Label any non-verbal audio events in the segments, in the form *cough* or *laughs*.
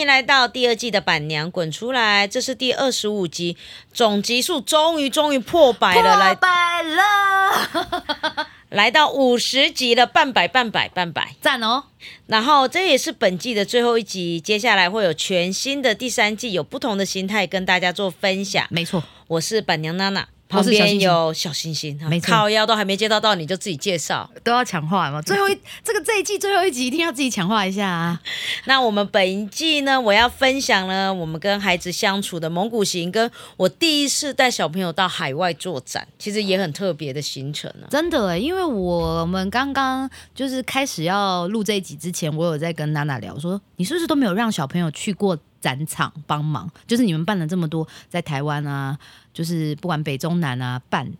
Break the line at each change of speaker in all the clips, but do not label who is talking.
迎来到第二季的《板娘滚出来》，这是第二十五集，总集数终于终于破百了，来
破百了，
来 *laughs* 到五十集了，半百半百半百。
赞哦！
然后这也是本季的最后一集，接下来会有全新的第三季，有不同的心态跟大家做分享。
没错，
我是板娘娜娜，
我
旁边有小星星，哈
没错
靠腰都还没介绍到，你就自己介绍。
都要强化嘛。最后一 *laughs* 这个这一季最后一集一定要自己强化一下啊！*laughs*
那我们本一季呢，我要分享呢，我们跟孩子相处的蒙古行，跟我第一次带小朋友到海外做展，其实也很特别的行程呢、
真的欸，因为我们刚刚就是开始要录这一集之前，我有在跟娜娜聊说，你是不是都没有让小朋友去过展场帮忙？就是你们办了这么多，在台湾啊，就是不管北中南啊办，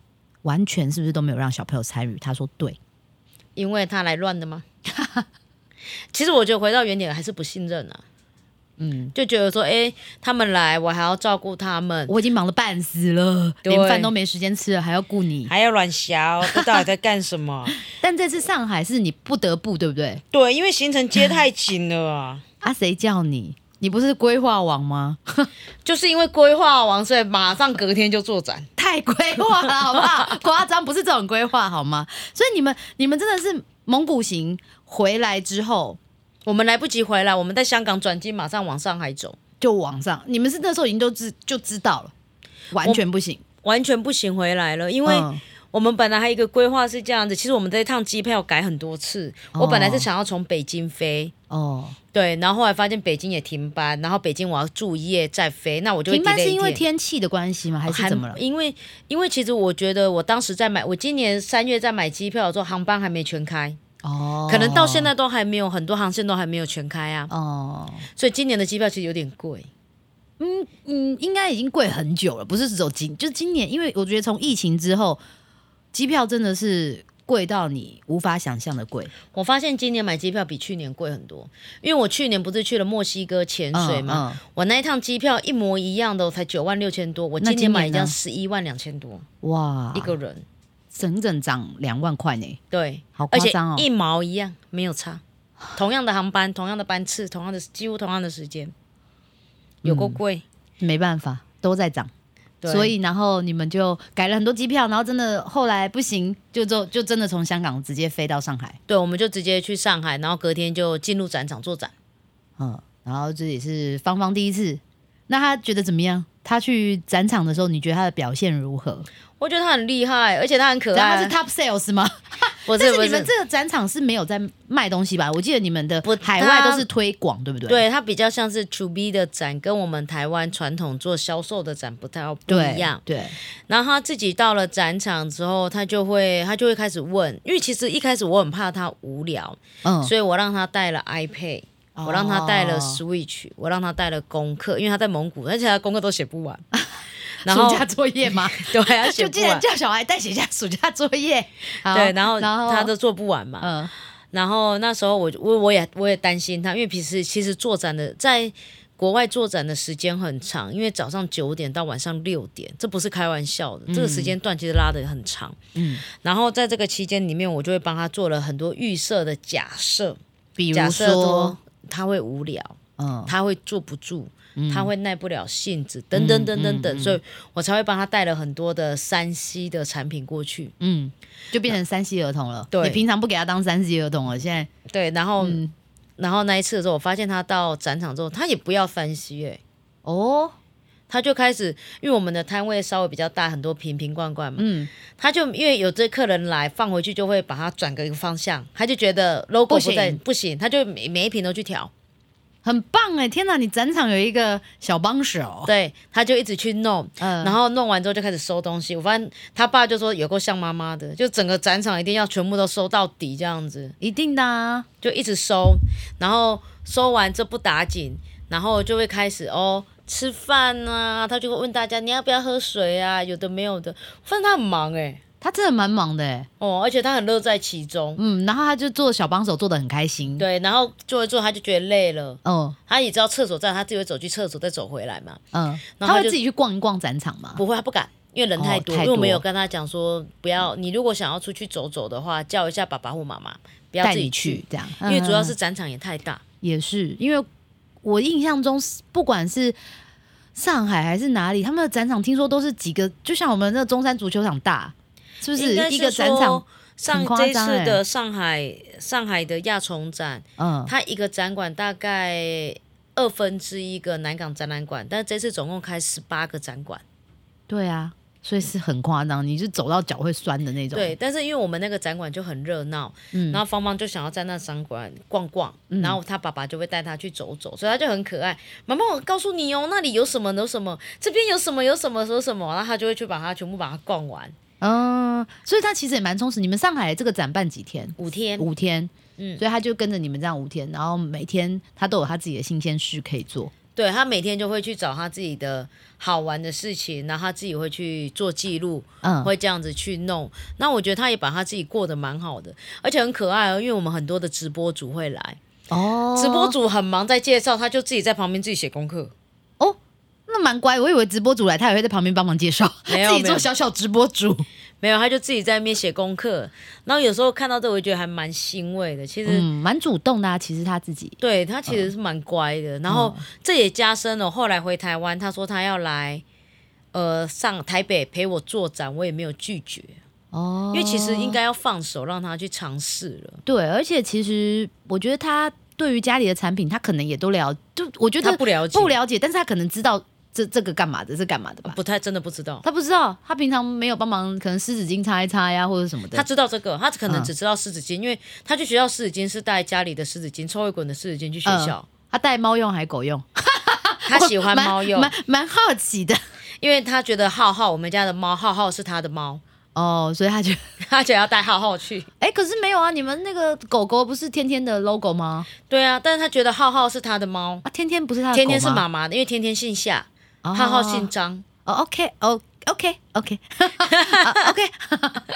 完全是不是都没有让小朋友参与？他说对，
因为他来乱的吗？*laughs* 其实我觉得回到原点还是不信任啊，
嗯，
就觉得说，哎，他们来，我还要照顾他们，
我已经忙得半死了，连饭都没时间吃了，还要顾你。
还要软小，这到底在干什么？*laughs*
但这次上海是你不得不，对不对？
对，因为行程接太紧了啊。*laughs*
啊，谁叫你？你不是规划王吗？*laughs*
就是因为规划王，所以马上隔天就做展。
太规划了，好不好？夸张，不是这种规划，好吗？所以你们，你们真的是蒙古行回来之后
我们来不及回来，我们在香港转机，马上往上海走，
就往上，你们是那时候已经都知就知道了，完全不行，
完全不行回来了。因为
嗯
我们本来还有一个规划是这样子，其实我们这一趟机票改很多次。
哦
我本来是想要从北京飞，
哦，
对，然后后来发现北京也停班，然后北京我要住一夜再飞，那我就会
停班是因为
天。
气的关系吗？还是怎么了？
因为因为其实我觉得我当时在买，我今年三月在买机票的时候，航班还没全开，
哦，
可能到现在都还没有，很多航线都还没有全开啊，
哦，
所以今年的机票其实有点贵。
嗯嗯，应该已经贵很久了，不是只有今，就是今年，因为我觉得从疫情之后，机票真的是贵到你无法想象的贵。
我发现今年买机票比去年贵很多，因为我去年不是去了墨西哥潜水嘛，
嗯
我那一趟机票一模一样的，我才九万六千多，我今年买一张十一万两千多
嗯哇，
一个人，
整整涨两万块呢，
对，
好夸张哦！
一毛一样没有差，同样的航班，同样的班次，同样的几乎同样的时间，有够贵，
没办法，都在涨。
对
所以，然后你们就改了很多机票，然后真的后来不行，就就就真的从香港直接飞到上海，
对，我们就直接去上海，然后隔天就进入展场做展。
嗯，然后这也是芳芳第一次，那他觉得怎么样？他去展场的时候，你觉得他的表现如何？
我觉得他很厉害，而且他很可爱。
然后他是 top sales 吗？*laughs*
不是不
但是你们，这个展场是没有在卖东西吧？我记得你们的
不
海外都是推广，对不对？
对，它比较像是 to B 的展，跟我们台湾传统做销售的展不太不一样。
对，
然后他自己到了展场之后，他就会他就会开始问，因为其实一开始我很怕他无聊，
嗯，
所以我让他带了 iPad，我让他带了
哦
Switch，我让他带了功课，因为他在蒙古，而且他功课都写不完。*laughs* 然后
暑假作业嘛？*laughs*
对，
就。竟然叫小孩代写下暑假作业，
对，然后
然后
他都做不完嘛。
嗯
然后那时候我我我也我也担心他，因为平时其实做展的在国外做展的时间很长，因为早上九点到晚上六点，这不是开玩笑的，这个时间段其实拉得很长。
嗯，
然后在这个期间里面，我就会帮他做了很多预设的假设，
比如说，
他会无聊，
嗯，
他会坐不住。他会耐不了性子，等等等等等，所以我才会帮他带了很多的山西的产品过去。
嗯，就变成三西儿童了。
对。
你平常不给他当三西儿童了，现在。
对，然后、
嗯。
然后那一次的时候，我发现他到展场之后，他也不要山西哎、
哦，
他就开始，因为我们的摊位稍微比较大，很多瓶瓶罐罐嘛，
嗯，
他就因为有这客人来放回去，就会把它转个一个方向，他就觉得 logo 不
不行。
在不行，他就每每一瓶都去调，
很棒哎！天哪，你展场有一个小帮手，
对，他就一直去弄，
嗯，
然后弄完之后就开始收东西。我发现他爸就说有够像妈妈的，就整个展场一定要全部都收到底这样子，
一定的啊，
就一直收，然后收完这不打紧，然后就会开始哦。吃饭啊，他就会问大家你要不要喝水啊，有的没有的。反正他很忙哎、
他真的蛮忙的哎，
哦，而且他很乐在其中。
嗯，然后他就做小帮手，做的很开心，，
对，然后做一做他就觉得累了，
嗯
他也知道厕所在，他自己会走去厕所再走回来嘛。
嗯，
然后他
他会自己去逛一逛展场吗？
不会，他不敢，因为人太多。
哦太
因为我们
多
有跟他讲说，不要你如果想要出去走走的话，叫一下爸爸或妈妈，不要自己去
去，这样，
因为主要
嗯
是展场也太大。
也是因为我印象中是不管是上海还是哪里，他们的展场听说都是几个，就像我们那个中山足球场大，是不是一个展场
说？上这次的上海上海的亚虫展，
嗯，
它一个展馆大概二分之一个南港展览馆，但是这次总共开十八个展馆。
对啊，所以是很夸张，你是走到脚会酸的那种。
对，但是因为我们那个展馆就很热闹，
嗯
然后芳芳就想要在那展馆逛逛，然后他爸爸就会带他去走走，所以他就很可爱。妈妈，我告诉你哦，那里有什么有什么，这边有什么有什么有什么，然后他就会去把它全部把它逛完。
嗯，所以他其实也蛮充实。你们上海这个展办几天？
五天，
五天。
嗯
所以他就跟着你们这样五天，然后每天他都有他自己的新鲜事可以做。
对他每天就会去找他自己的好玩的事情，然后他自己会去做记录，
嗯，
会这样子去弄。那我觉得他也把他自己过得蛮好的，而且很可爱哦，因为我们很多的直播主会来，
哦，
直播主很忙在介绍，他就自己在旁边自己写功课。
那蛮乖，我以为直播主来，他也会在旁边帮忙介绍，*laughs* 自己
没有没有
做小小直播主。
没有，他就自己在那边写功课。然后有时候看到这，我觉得还蛮欣慰的。其实、
嗯，蛮主动的啊，其实他自己。
对他其实是蛮乖的。然后这也加深了，后来回台湾，他说他要来呃上台北陪我做展，我也没有拒绝，
哦，
因为其实应该要放手让他去尝试了。
对，而且其实我觉得他对于家里的产品，他可能也都了，就我觉得
他不了解，
不了解，但是他可能知道这这个干嘛的，是干嘛的吧？
不太真的不知道。
他不知道，他平常没有帮忙，可能湿纸巾擦一擦呀，或者什么的。
他知道这个，他可能
嗯
只知道湿纸巾，因为他去学校湿纸巾是带家里的湿纸巾，臭味滚的湿纸巾去学校。
他带猫用还狗用？*laughs*
他喜欢
蛮
猫用，*laughs*
蛮蛮好奇的
因为他觉得浩浩我们家的猫，浩浩是他的猫，
哦，所以他就 *laughs*
他就要带浩浩去。
哎、可是没有啊，你们那个狗狗不是天天的 logo 吗？
对啊，但是他觉得浩浩是他的猫，
啊，天天不是他的狗
天天是妈妈的，因为天天姓夏，
哦
浩浩姓张。
哦，OK，哦，OK，OK，OK，*laughs*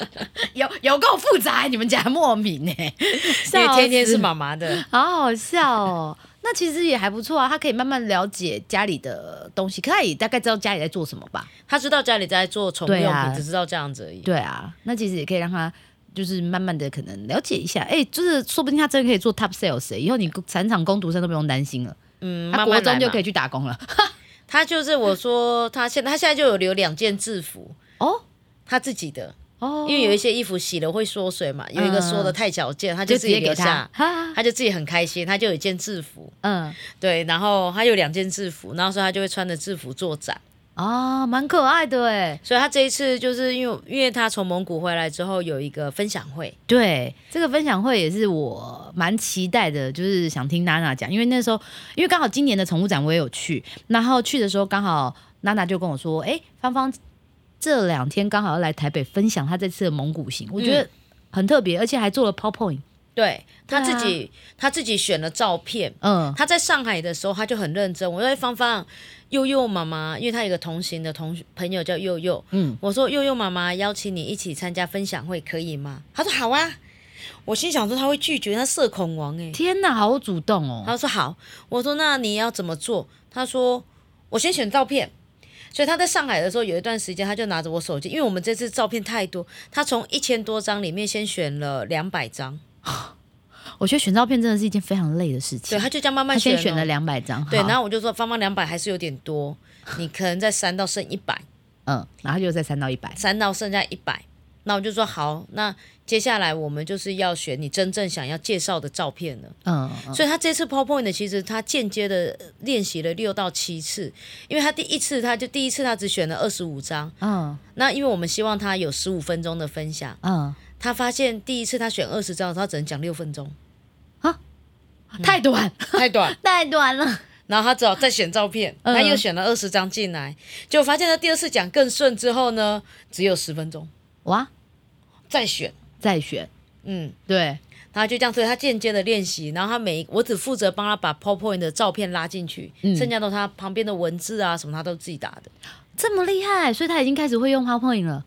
*laughs* 有有够复杂，你们家莫名呢，
因为天天是
嘛，
妈妈的，*laughs*
好好笑哦。那其实也还不错啊，他可以慢慢了解家里的东西，可他也大概知道家里在做什么吧？
他知道家里在做宠物用只知道这样子而已。
对啊，那其实也可以让他就是慢慢的可能了解一下，哎、就是说不定他真的可以做 top sales，、欸、以后你产场工读生都不用担心了，
嗯，
他国中就可以去打工了。
他就是我说他现他现在就有留两件制服，
哦。
他自己的，
哦，
因为有一些衣服洗了会缩水嘛，有一个缩的太矫健，他
就
就自己
给他
留下，，
哈，
他就自己很开心，他就有一件制服，
嗯，
对，然后他有两件制服，然后所以他就会穿着制服做展。
啊，蛮可爱的哎。
所以他这一次就是因为因为他从蒙古回来之后有一个分享会，
对，这个分享会也是我蛮期待的，就是想听娜娜讲，因为那时候因为刚好今年的宠物展我也有去，然后去的时候刚好娜娜就跟我说，哎，芳芳这两天刚好要来台北分享她这次的蒙古行，我觉得很特别，而且还做了 PowerPoint，
对他自己、他自己选了照片。
嗯
他在上海的时候，他就很认真。我说芳芳，悠悠妈妈，因为他有一个同行的同朋友叫悠悠，
嗯，
我说悠悠妈妈邀请你一起参加分享会，可以吗？他说好啊。我心想说他会拒绝，他社恐王哎、
天哪，好主动哦，
他说好，我说那你要怎么做？他说我先选照片。所以他在上海的时候有一段时间，他就拿着我手机，因为我们这次照片太多，他从一千多张里面先选了两百张，*sighs*
我觉得选照片真的是一件非常累的事情，
对，他就这样慢慢选、哦。
先选了两百张，
对，然后我就说芳芳两百还是有点多，你可能再删到剩一百，
嗯，然后就再删到一百，
删到剩下一百。那我就说好，那接下来我们就是要选你真正想要介绍的照片了。
嗯，嗯
所以他这次 PowerPoint 其实他间接的练习了六到七次，因为他第一次他就第一次他只选了二十五张，
嗯
那因为我们希望他有十五分钟的分享，
嗯，
他发现第一次他选二十张，他只能讲六分钟，
太短，
太短。*laughs* *laughs*
太短了，
然后他只好再选照片，
嗯。
他又选了二十张进来，结果发现他第二次讲更顺之后呢，只有十分钟，
哇，
再选，
再选，
嗯，
对，
他就这样，所以他间接的练习，然后他每一我只负责帮他把 PowerPoint 的照片拉进去，
嗯。
剩下都他旁边的文字啊什么他都自己打的。
这么厉害，所以他已经开始会用 PowerPoint 了。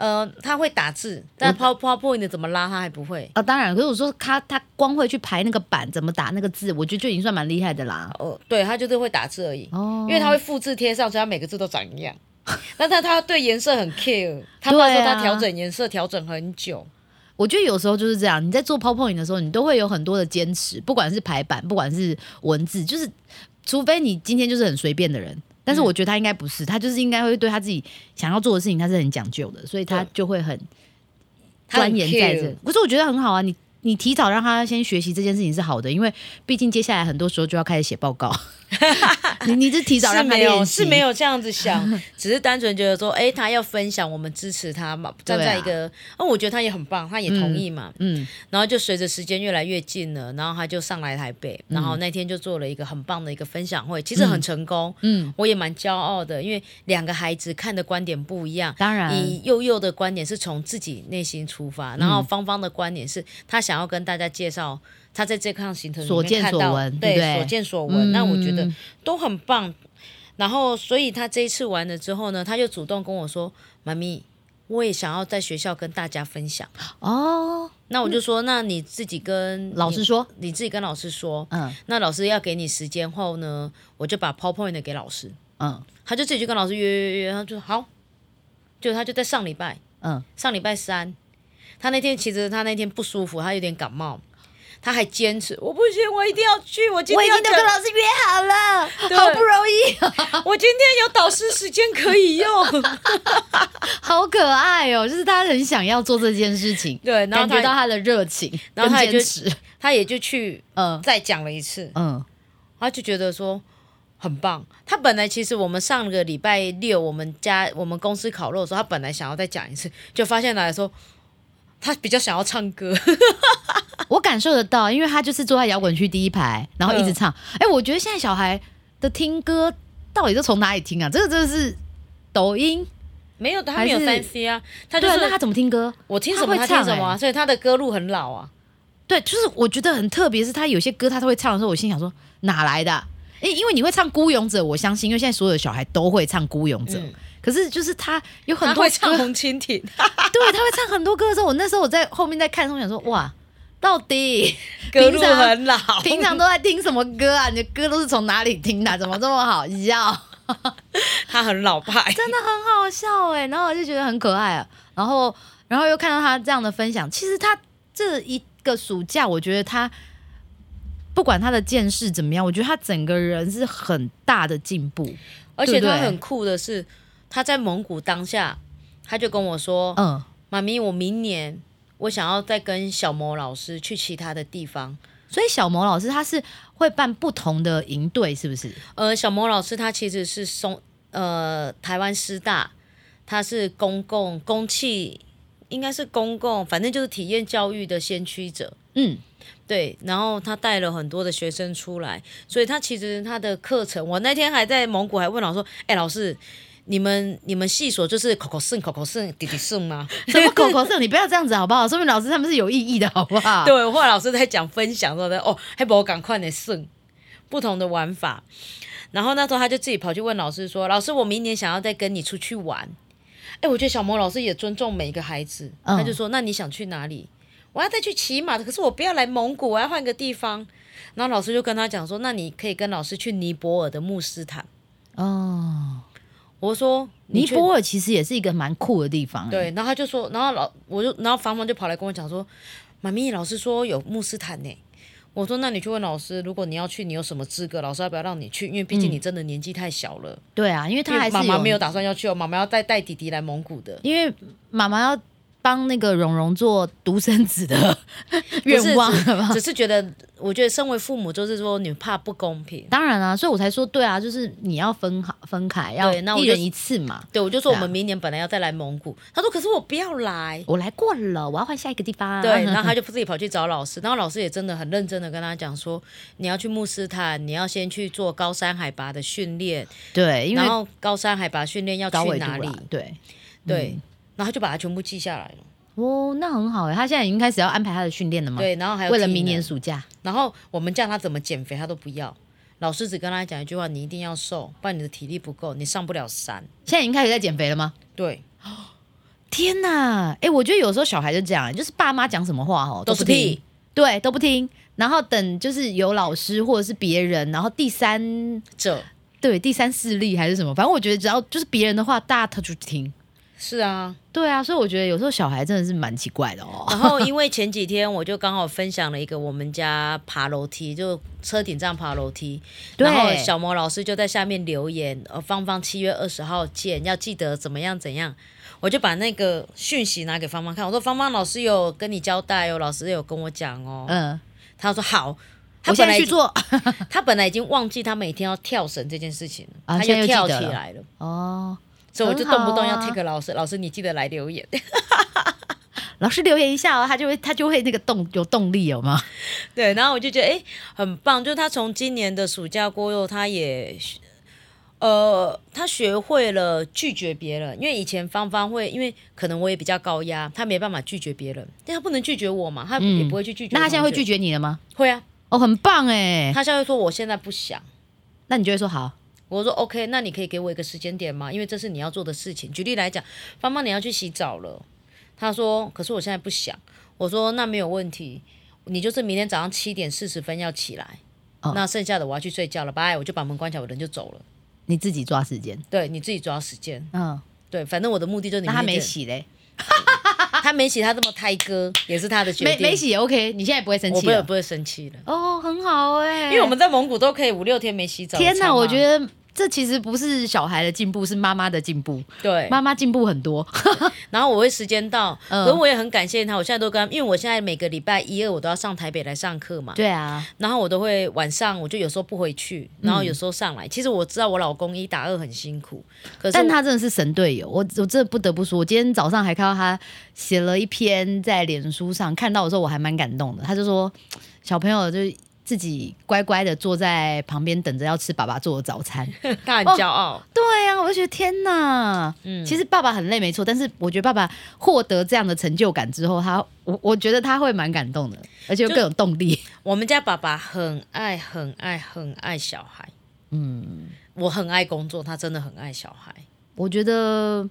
呃，他会打字，但 Power PowerPoint 怎么拉他还不会。
哦，当然，可是我说他他光会去排那个版，怎么打那个字，我觉得就已经算蛮厉害的啦。
哦，对他就是会打字而已，
哦
因为他会复制贴上，所以他每个字都长一样。*laughs* 但他他对颜色很 care，他爸说
对啊
他调整颜色调整很久。
我觉得有时候就是这样，你在做 PowerPoint 的时候，你都会有很多的坚持，不管是排版，不管是文字，就是除非你今天就是很随便的人，但是我觉得他应该不是，他就是应该会对他自己想要做的事情，他是很讲究的，所以他就会很钻研在这。可是我觉得很好啊，你你提早让他先学习这件事情是好的，因为毕竟接下来很多时候就要开始写报告，*laughs* 你你是提早
是
让他
没有，是没有这样子想，*laughs* 只是单纯觉得说，哎、他要分享，我们支持他嘛，站在一个，哦，我觉得他也很棒，他也同意嘛，
嗯
然后就随着时间越来越近了，然后他就上来台北，
嗯。
然后那天就做了一个很棒的一个分享会，其实很成功，
嗯，
我也蛮骄傲的，因为两个孩子看的观点不一样。
当然。
以幼幼的观点是从自己内心出发，然后芳芳的观点是她想要跟大家介绍她在这趟行程里
所见
面看到
所闻
对所见所闻。那我觉得
嗯
都很棒。然后，所以他这一次完了之后呢，他就主动跟我说：“妈咪，我也想要在学校跟大家分享。
哦，”
那我就说：“那你自己跟
老师说，
你，你自己跟老师说。
嗯。
那老师要给你时间后呢，我就把 PowerPoint 给老师，
嗯。
他就自己去跟老师约约约，他就说好，就他就在上礼拜，
嗯，
上礼拜三，他那天其实他那天不舒服，他有点感冒，他还坚持，我不行，我一定要去，我今
我已
天要讲，
经都跟老师约好了，好不容易，*laughs*
我今天有导师时间可以用，*laughs*
好可爱哦！就是他很想要做这件事情，
对，然后
感觉到
他
他的热情跟
然后他也就
坚持，
他也就去
嗯。
再讲了一次，
嗯。
他就觉得说很棒。他本来其实我们上个礼拜六我们家我们公司烤肉的时候，他本来想要再讲一次，就发现来说，他比较想要唱歌。
我感受得到，因为他就是坐在摇滚区第一排，然后一直
嗯
唱。哎、我觉得现在小孩的听歌到底都从哪里听啊？这个真的是抖音，
没有，他没有
还是
fancy 啊，他就
对那他怎么听歌？
我听什么
他会唱
什么啊，所以他的歌路很老啊。
对，就是我觉得很特别，是他有些歌他都会唱的时候，我心想说哪来的啊、因因为你会唱《孤勇者》，我相信，因为现在所有的小孩都会唱《孤勇者》
嗯
可是就是他有很多
他会唱红蜻蜓，*laughs*
对，他会唱很多歌的时候，我那时候我在后面在看的时候，我想说哇，到底 *laughs*
歌
常
很老。
平常都在听什么歌啊？你的歌都是从哪里听的？怎么这么好笑？*laughs*
他很老派，*laughs*
真的很好笑哎、然后我就觉得很可爱啊。然后，然后又看到他这样的分享，其实他这一个暑假，我觉得他不管他的见识怎么样，我觉得他整个人是很大的进步。
而且他很酷的是，他在蒙古当下，他就跟我说
嗯，：“
妈咪，我明年我想要再跟小魔老师去其他的地方。”
所以小魔老师他是会办不同的营队，是不是？
呃，小魔老师他其实是松呃台湾师大，他是公共公器，应该是公共，反正就是体验教育的先驱者。
嗯，
对，然后他带了很多的学生出来，所以他其实他的课程，我那天还在蒙古还问老师说：“哎，老师，你们你们系所就是口口圣口口圣弟弟圣吗？” *laughs*
什么口口声？你不要这样子好不好？说明老师他们是有意义的，好不好？*laughs*
对，后来老师在讲分享的时候，哦，还不我赶快的顺不同的玩法。然后那时候他就自己跑去问老师说：“老师，我明年想要再跟你出去玩。”哎，我觉得小魔老师也尊重每一个孩子，
嗯
他就说：“那你想去哪里？我要再去骑马的，可是我不要来蒙古，我要换个地方。”然后老师就跟他讲说：“那你可以跟老师去尼泊尔的穆斯坦。
哦，”
我说：“
尼泊尔其实也是一个蛮酷的地方。欸，
对，然后他就说，然后老我就，然后芳芳就跑来跟我讲说，妈咪，老师说有穆斯坦呢。我说，那你去问老师，如果你要去，你有什么资格？老师要不要让你去？因为毕竟你真的年纪太小了。
对啊，因为他还是
妈妈没有打算要去哦，妈妈要带带弟弟来蒙古的。
因为妈妈要帮那个蓉蓉做独生子的 *laughs* 愿望。
只是觉得，我觉得身为父母，就是说你怕不公平。
当然啊，所以我才说对啊，就是你要分好分开，要
对那我就
一人一次嘛。
对，我就说我们明年本来要再来蒙古，他说可是我不要来。
我来过了，我要换下一个地方。
对，*laughs* 然后他就自己跑去找老师，然后老师也真的很认真的跟他讲说，你要去穆斯坦，你要先去做高山海拔的训练，
对，因为
然后高山海拔训练要
高纬度
去哪里
啦？，对
对，然后他就把它全部记下来了。
哦，那很好哎，他现在已经开始要安排他的训练了嘛。，
对，然后还有
为了明年暑假。
然后我们叫他怎么减肥，他都不要。老师只跟他讲一句话：你一定要瘦，不然你的体力不够，你上不了山。
现在已经开始在减肥了吗？
对，
天呐，哎、我觉得有时候小孩就这样，就是爸妈讲什么话哦
都是
不听
屁，
对，都不听。然后等就是有老师或者是别人，然后第三
者
对第三势力还是什么，反正我觉得只要就是别人的话，大家他就听。
是啊，
对啊，所以我觉得有时候小孩真的是蛮奇怪的哦。
然后因为前几天我就刚好分享了一个我们家爬楼梯，就车顶上爬楼梯，
对
然后小魔老师就在下面留言，呃，芳芳七月二十号见，要记得怎么样怎样。我就把那个讯息拿给芳芳看，我说芳芳老师有跟你交代哦，老师有跟我讲哦。
嗯，
他说好，他
我现
本来
去做 *laughs*
他本来已经忘记他每天要跳绳这件事情了，他就跳起来了，
哦。
所以我就动不动要
啊
take 老师，老师你记得来留言。*laughs*
老师留言一下哦，他就会他就会那个动有动力有吗？*laughs*
对，然后我就觉得哎、诶很棒，就是他从今年的暑假过后，他也呃，他学会了拒绝别人，因为以前芳芳会，因为可能我也比较高压，他没办法拒绝别人，但他不能拒绝我嘛，他也不会去拒绝、
那他现在会拒？绝你了吗？
会啊，
哦，很棒哎。
他现在会说我现在不想。
那你就会说好，
我说 OK，那你可以给我一个时间点吗？因为这是你要做的事情。举例来讲，芳芳你要去洗澡了，他说可是我现在不想。我说那没有问题，你就是明天早上七点四十分要起来，
哦
那剩下的我要去睡觉了，拜，我就把门关起来，我人就走了。
你自己抓时间。
对，你自己抓时间。
嗯，
对，反正我的目的就是你
那他没洗嘞，*laughs*
他没洗，他这么胎哥也是他的决定。
没没，洗也 OK，你现在不会生气了
我不会不会生气了，
哦，很好哎、
因为我们在蒙古都可以五六天没洗澡。
天
哪，
我觉得这其实不是小孩的进步，是妈妈的进步。
对。
妈妈进步很多，*laughs*
然后我会时间到，
嗯
可是我也很感谢他。我现在都跟他，因为我现在每个礼拜一二我都要上台北来上课嘛。
对啊，
然后我都会晚上，我就有时候不回去，然后有时候上来。其实我知道我老公一打二很辛苦，可是
但他真的是神队友，我我真的不得不说，我今天早上还看到他写了一篇在脸书上，看到的时候我还蛮感动的。他就说小朋友就自己乖乖的坐在旁边等着要吃爸爸做的早餐。*laughs*
他很骄傲。
对呀、我就觉得天哪，
嗯
其实爸爸很累没错，但是我觉得爸爸获得这样的成就感之后，他我我觉得他会蛮感动的，而且更有动力。
我们家爸爸很爱很爱很爱小孩，嗯，我很爱工作，他真的很爱小孩。
我觉得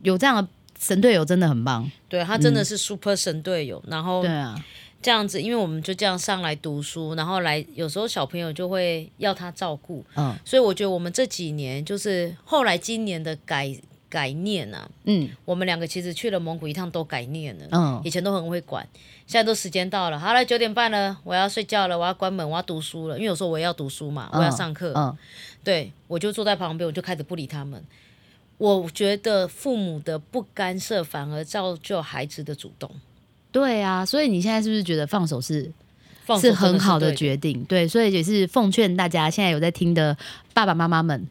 有这样的神队友真的很棒。
对他真的是 super 神队友，然后
对啊，
这样子，因为我们就这样上来读书，然后来有时候小朋友就会要他照顾，
嗯。
所以我觉得我们这几年就是后来今年的改改念啊，
嗯。
我们两个其实去了蒙古一趟都改念了，
嗯。
以前都很会管，现在都时间到了，好了，九点半了，我要睡觉了，我要关门，我要读书了，因为有时候我也要读书嘛，我要上课，
嗯，
对我就坐在旁边，我就开始不理他们。我觉得父母的不干涉反而造就孩子的主动，
对啊，所以你现在是不是觉得放手是
放手
是很好的决定？对，所以也是奉劝大家现在有在听的爸爸妈妈们，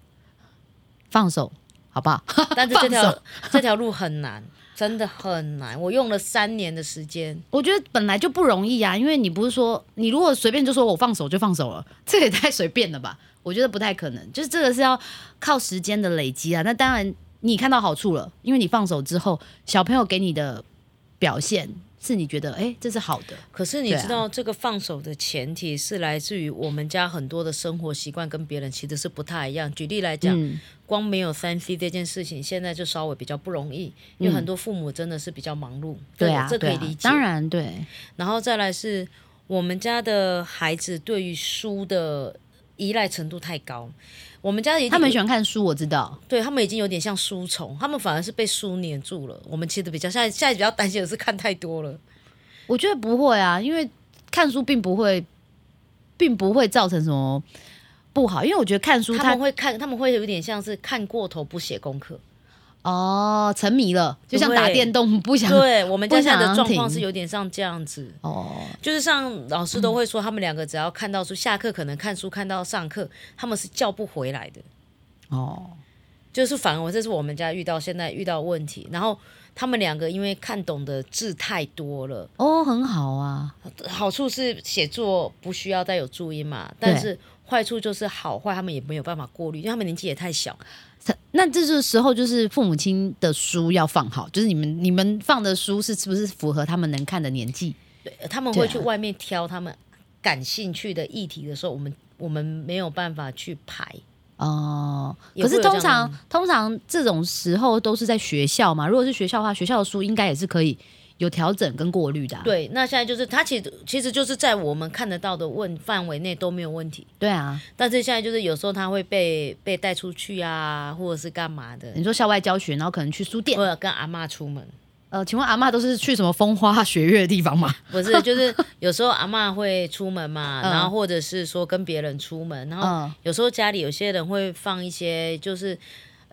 放手好不好？*laughs*
但是这条这条路很难，真的很难。我用了三年的时间，
我觉得本来就不容易啊，因为你不是说你如果随便就说我放手就放手了，*laughs* 这也太随便了吧？我觉得不太可能，就是这个是要靠时间的累积啊。那当然你看到好处了，因为你放手之后，小朋友给你的表现是你觉得哎、诶这是好的，
可是你知道，这个放手的前提是来自于我们家很多的生活习惯跟别人其实是不太一样。举例来讲，
嗯
光没有三 C 这件事情，现在就稍微比较不容易，因为很多父母真的是比较忙碌。
对啊，
这可以理解。
当，然对，
然后再来是我们家的孩子对于书的依赖程度太高。我们家也
他们喜欢看书，我知道。
对他们已经有点像书虫，他们反而是被书黏住了。我们其实比较现在现在比较担心的是看太多了。
我觉得不会啊，因为看书并不会，并不会造成什么不好，因为我觉得看书
他
它
们会看，他们会有点像是看过头不写功课。
哦沉迷了，就像打电动不想
对我们家现在的状况是有点像这样子，
哦，
就是像老师都会说，他们两个只要看到书，下课可能看书看到上课，他们是叫不回来的。
哦，
就是反而这是我们家遇到现在遇到问题，然后他们两个因为看懂的字太多了，
哦，很好啊，
好处是写作不需要再有注音嘛，但是坏处就是好坏他们也没有办法过滤，因为他们年纪也太小。
那这个时候就是父母亲的书要放好，就是你们你们放的书是是不是符合他们能看的年纪？
对，他们会去外面挑他们感兴趣的议题的时候，我们我们没有办法去排。
哦，可是通常通常这种时候都是在学校嘛。如果是学校的话，学校的书应该也是可以有调整跟过滤的、啊。
对，那现在就是它其实其实就是在我们看得到的问范围内都没有问题，
对啊，
但是现在就是有时候它会被被带出去啊，或者是干嘛的，
你说校外教学，然后可能去书店
或，者跟阿妈出门。
呃，请问阿妈都是去什么风花雪月的地方吗？
不是，就是有时候阿妈会出门嘛，
嗯
然后或者是说跟别人出门，然后
嗯
有时候家里有些人会放一些，就是呃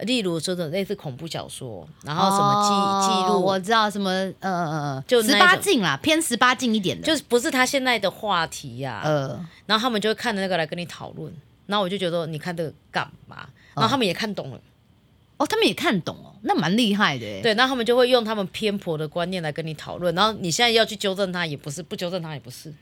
例如说的类似恐怖小说，然后什么记、记录，
哦我知道什么呃
就那
十八禁啦，偏十八禁一点的，
就是不是他现在的话题呀、
呃，
然后他们就会看着那个来跟你讨论，然后我就觉得你看这个干嘛？然后他们也看懂了，
哦，他们也看懂哦，那蛮厉害的耶。
对，然后他们就会用他们偏颇的观念来跟你讨论，然后你现在要去纠正他也不是，不纠正他也不是，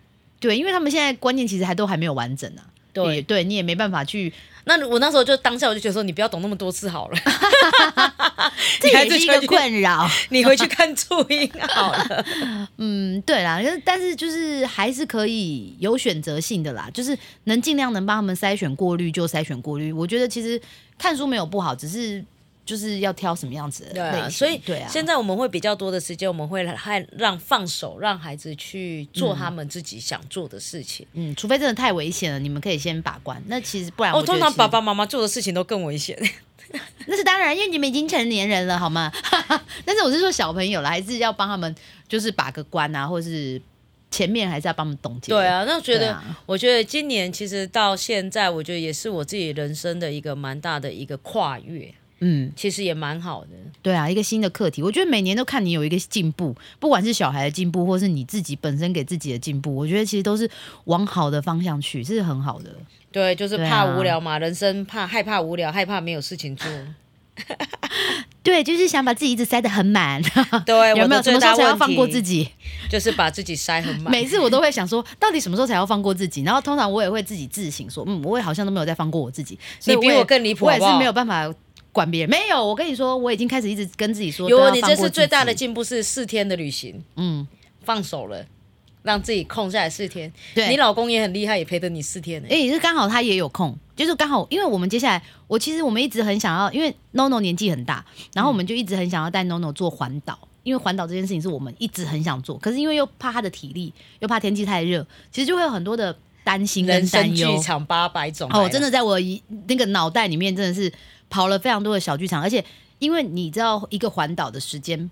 对，因为他们现在观念其实还都还没有完整啊。
对
也对你也没办法去，
那我那时候就当下我就觉得说，你不要懂那么多次好了，*laughs* *laughs*
这也是一个困扰。*laughs*
你回去看注音好了。
嗯，对啦，就是但是就是还是可以有选择性的啦，就是能尽量能帮他们筛选过滤就筛选过滤。我觉得其实看书没有不好，只是就是要挑什么样子的
对啊，所以
对啊，
现在我们会比较多的时间，我们会还让放手，让孩子去做他们自己想做的事情。
嗯，除非真的太危险了，你们可以先把关。那其实不然
哦，
我
通常爸爸妈妈做的事情都更危险。*laughs*
那是当然，因为你们已经成年人了，好吗？*laughs* 但是我是说小朋友了，还是要帮他们就是把个关啊，或是前面还是要帮他们总结。
对，啊，那我觉得，
啊
我觉得今年其实到现在，我觉得也是我自己人生的一个蛮大的一个跨越，
嗯，
其实也蛮好的。
对啊，一个新的课题，我觉得每年都看你有一个进步，不管是小孩的进步，或是你自己本身给自己的进步，我觉得其实都是往好的方向去，这是很好的。
对，就是怕无聊嘛，人生怕害怕无聊，害怕没有事情做。*laughs*
对，就是想把自己一直塞得很满，*laughs*
对，
有没有什么时候才要放过自？己？
就是把自己塞很满。
每次我都会想说，到底什么时候才要放过自己？然后通常我也会自己自省说，嗯，我也好像都没有在放过我自己。所以
你比我更离谱
我也是没有办法管别人。没有，我跟你说，我已经开始一直跟自己说，
有你这次最大的进步是四天的旅行，
嗯，
放手了，让自己空下来四天。
对，
你老公也很厉害，也陪着你四天呢、
哎、也是刚好他也有空，就是刚好，因为我们接下来，我其实我们一直很想要，因为 NONO 年纪很大，然后我们就一直很想要带 NONO 做环岛，因为环岛这件事情是我们一直很想做，可是因为又怕他的体力，又怕天气太热，其实就会有很多的担心跟
人生
担忧
剧。场八百种
哦，真的在我一那个脑袋里面真的是跑了非常多的小剧场，而且因为你知道一个环岛的时间。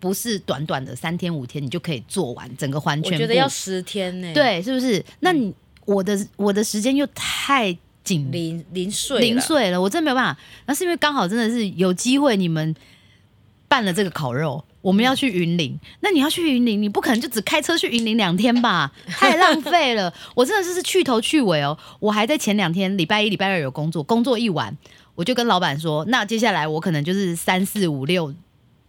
不是短短的三天五天你就可以做完整个环圈，
我觉得要十天呢、，
对，是不是？那你我的我的时间又太紧
零零碎了
零碎了，我真没有办法。那是因为刚好真的是有机会，你们办了这个烤肉，我们要去云林。那你要去云林，你不可能就只开车去云林两天吧？*laughs* 太浪费了。我真的是是去头去尾哦。我还在前两天礼拜一、礼拜二有工作，工作一完，我就跟老板说，那接下来我可能就是三四五六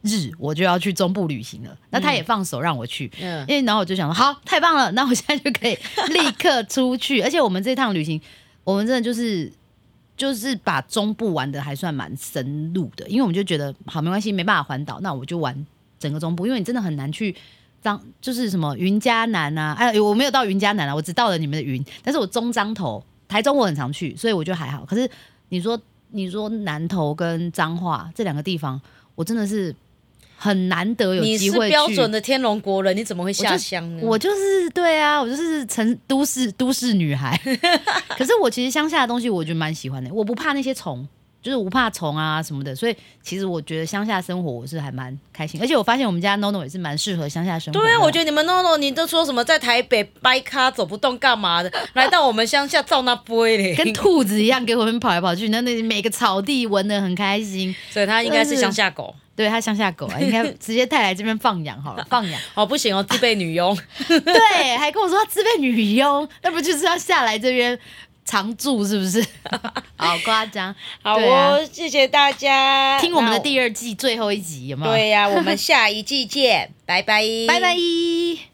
日我就要去中部旅行了。那他也放手让我去。
嗯，
因为然后我就想说，好，太棒了，那我现在就可以立刻出去。而且我们这趟旅行，我们真的就是就是把中部玩的还算蛮深入的，因为我们就觉得好没关系，没办法环岛，那我就玩整个中部，因为你真的很难去。张就是什么云嘉南啊，哎，我没有到云嘉南啊，我只到了你们的云，但是我中彰头、台中我很常去，所以我觉得还好。可是你说你说南投跟彰化这两个地方，我真的是很难得有
你是
机会去。
标准的天龙国人，你怎么会下乡呢？
我就是对啊，我就是城都市都市女孩。*laughs* 可是我其实乡下的东西，我觉得蛮喜欢的。我不怕那些虫，就是我不怕虫啊什么的。所以其实我觉得乡下生活我是还蛮开心。而且我发现我们家 NONO 也是蛮适合乡下生活的。
对啊，我觉得你们 NONO，你都说什么在台北掰咖走不动干嘛的，*laughs* 来到我们乡下照那杯嘞，
跟兔子一样给我们跑来跑去，那那每个草地闻的很开心。
所以他应该是乡下狗。
对，他乡下狗啊，*laughs* 应该直接带来这边放养好了，放养。*laughs*
哦，不行哦，自备女佣。
对，还跟我说他自备女佣，那不就是要下来这边常住是不是？*laughs* 好夸张。
好哦，谢谢大家。
听我们的第二季最后一集有没有？
对呀、我们下一季见，拜拜，
拜拜。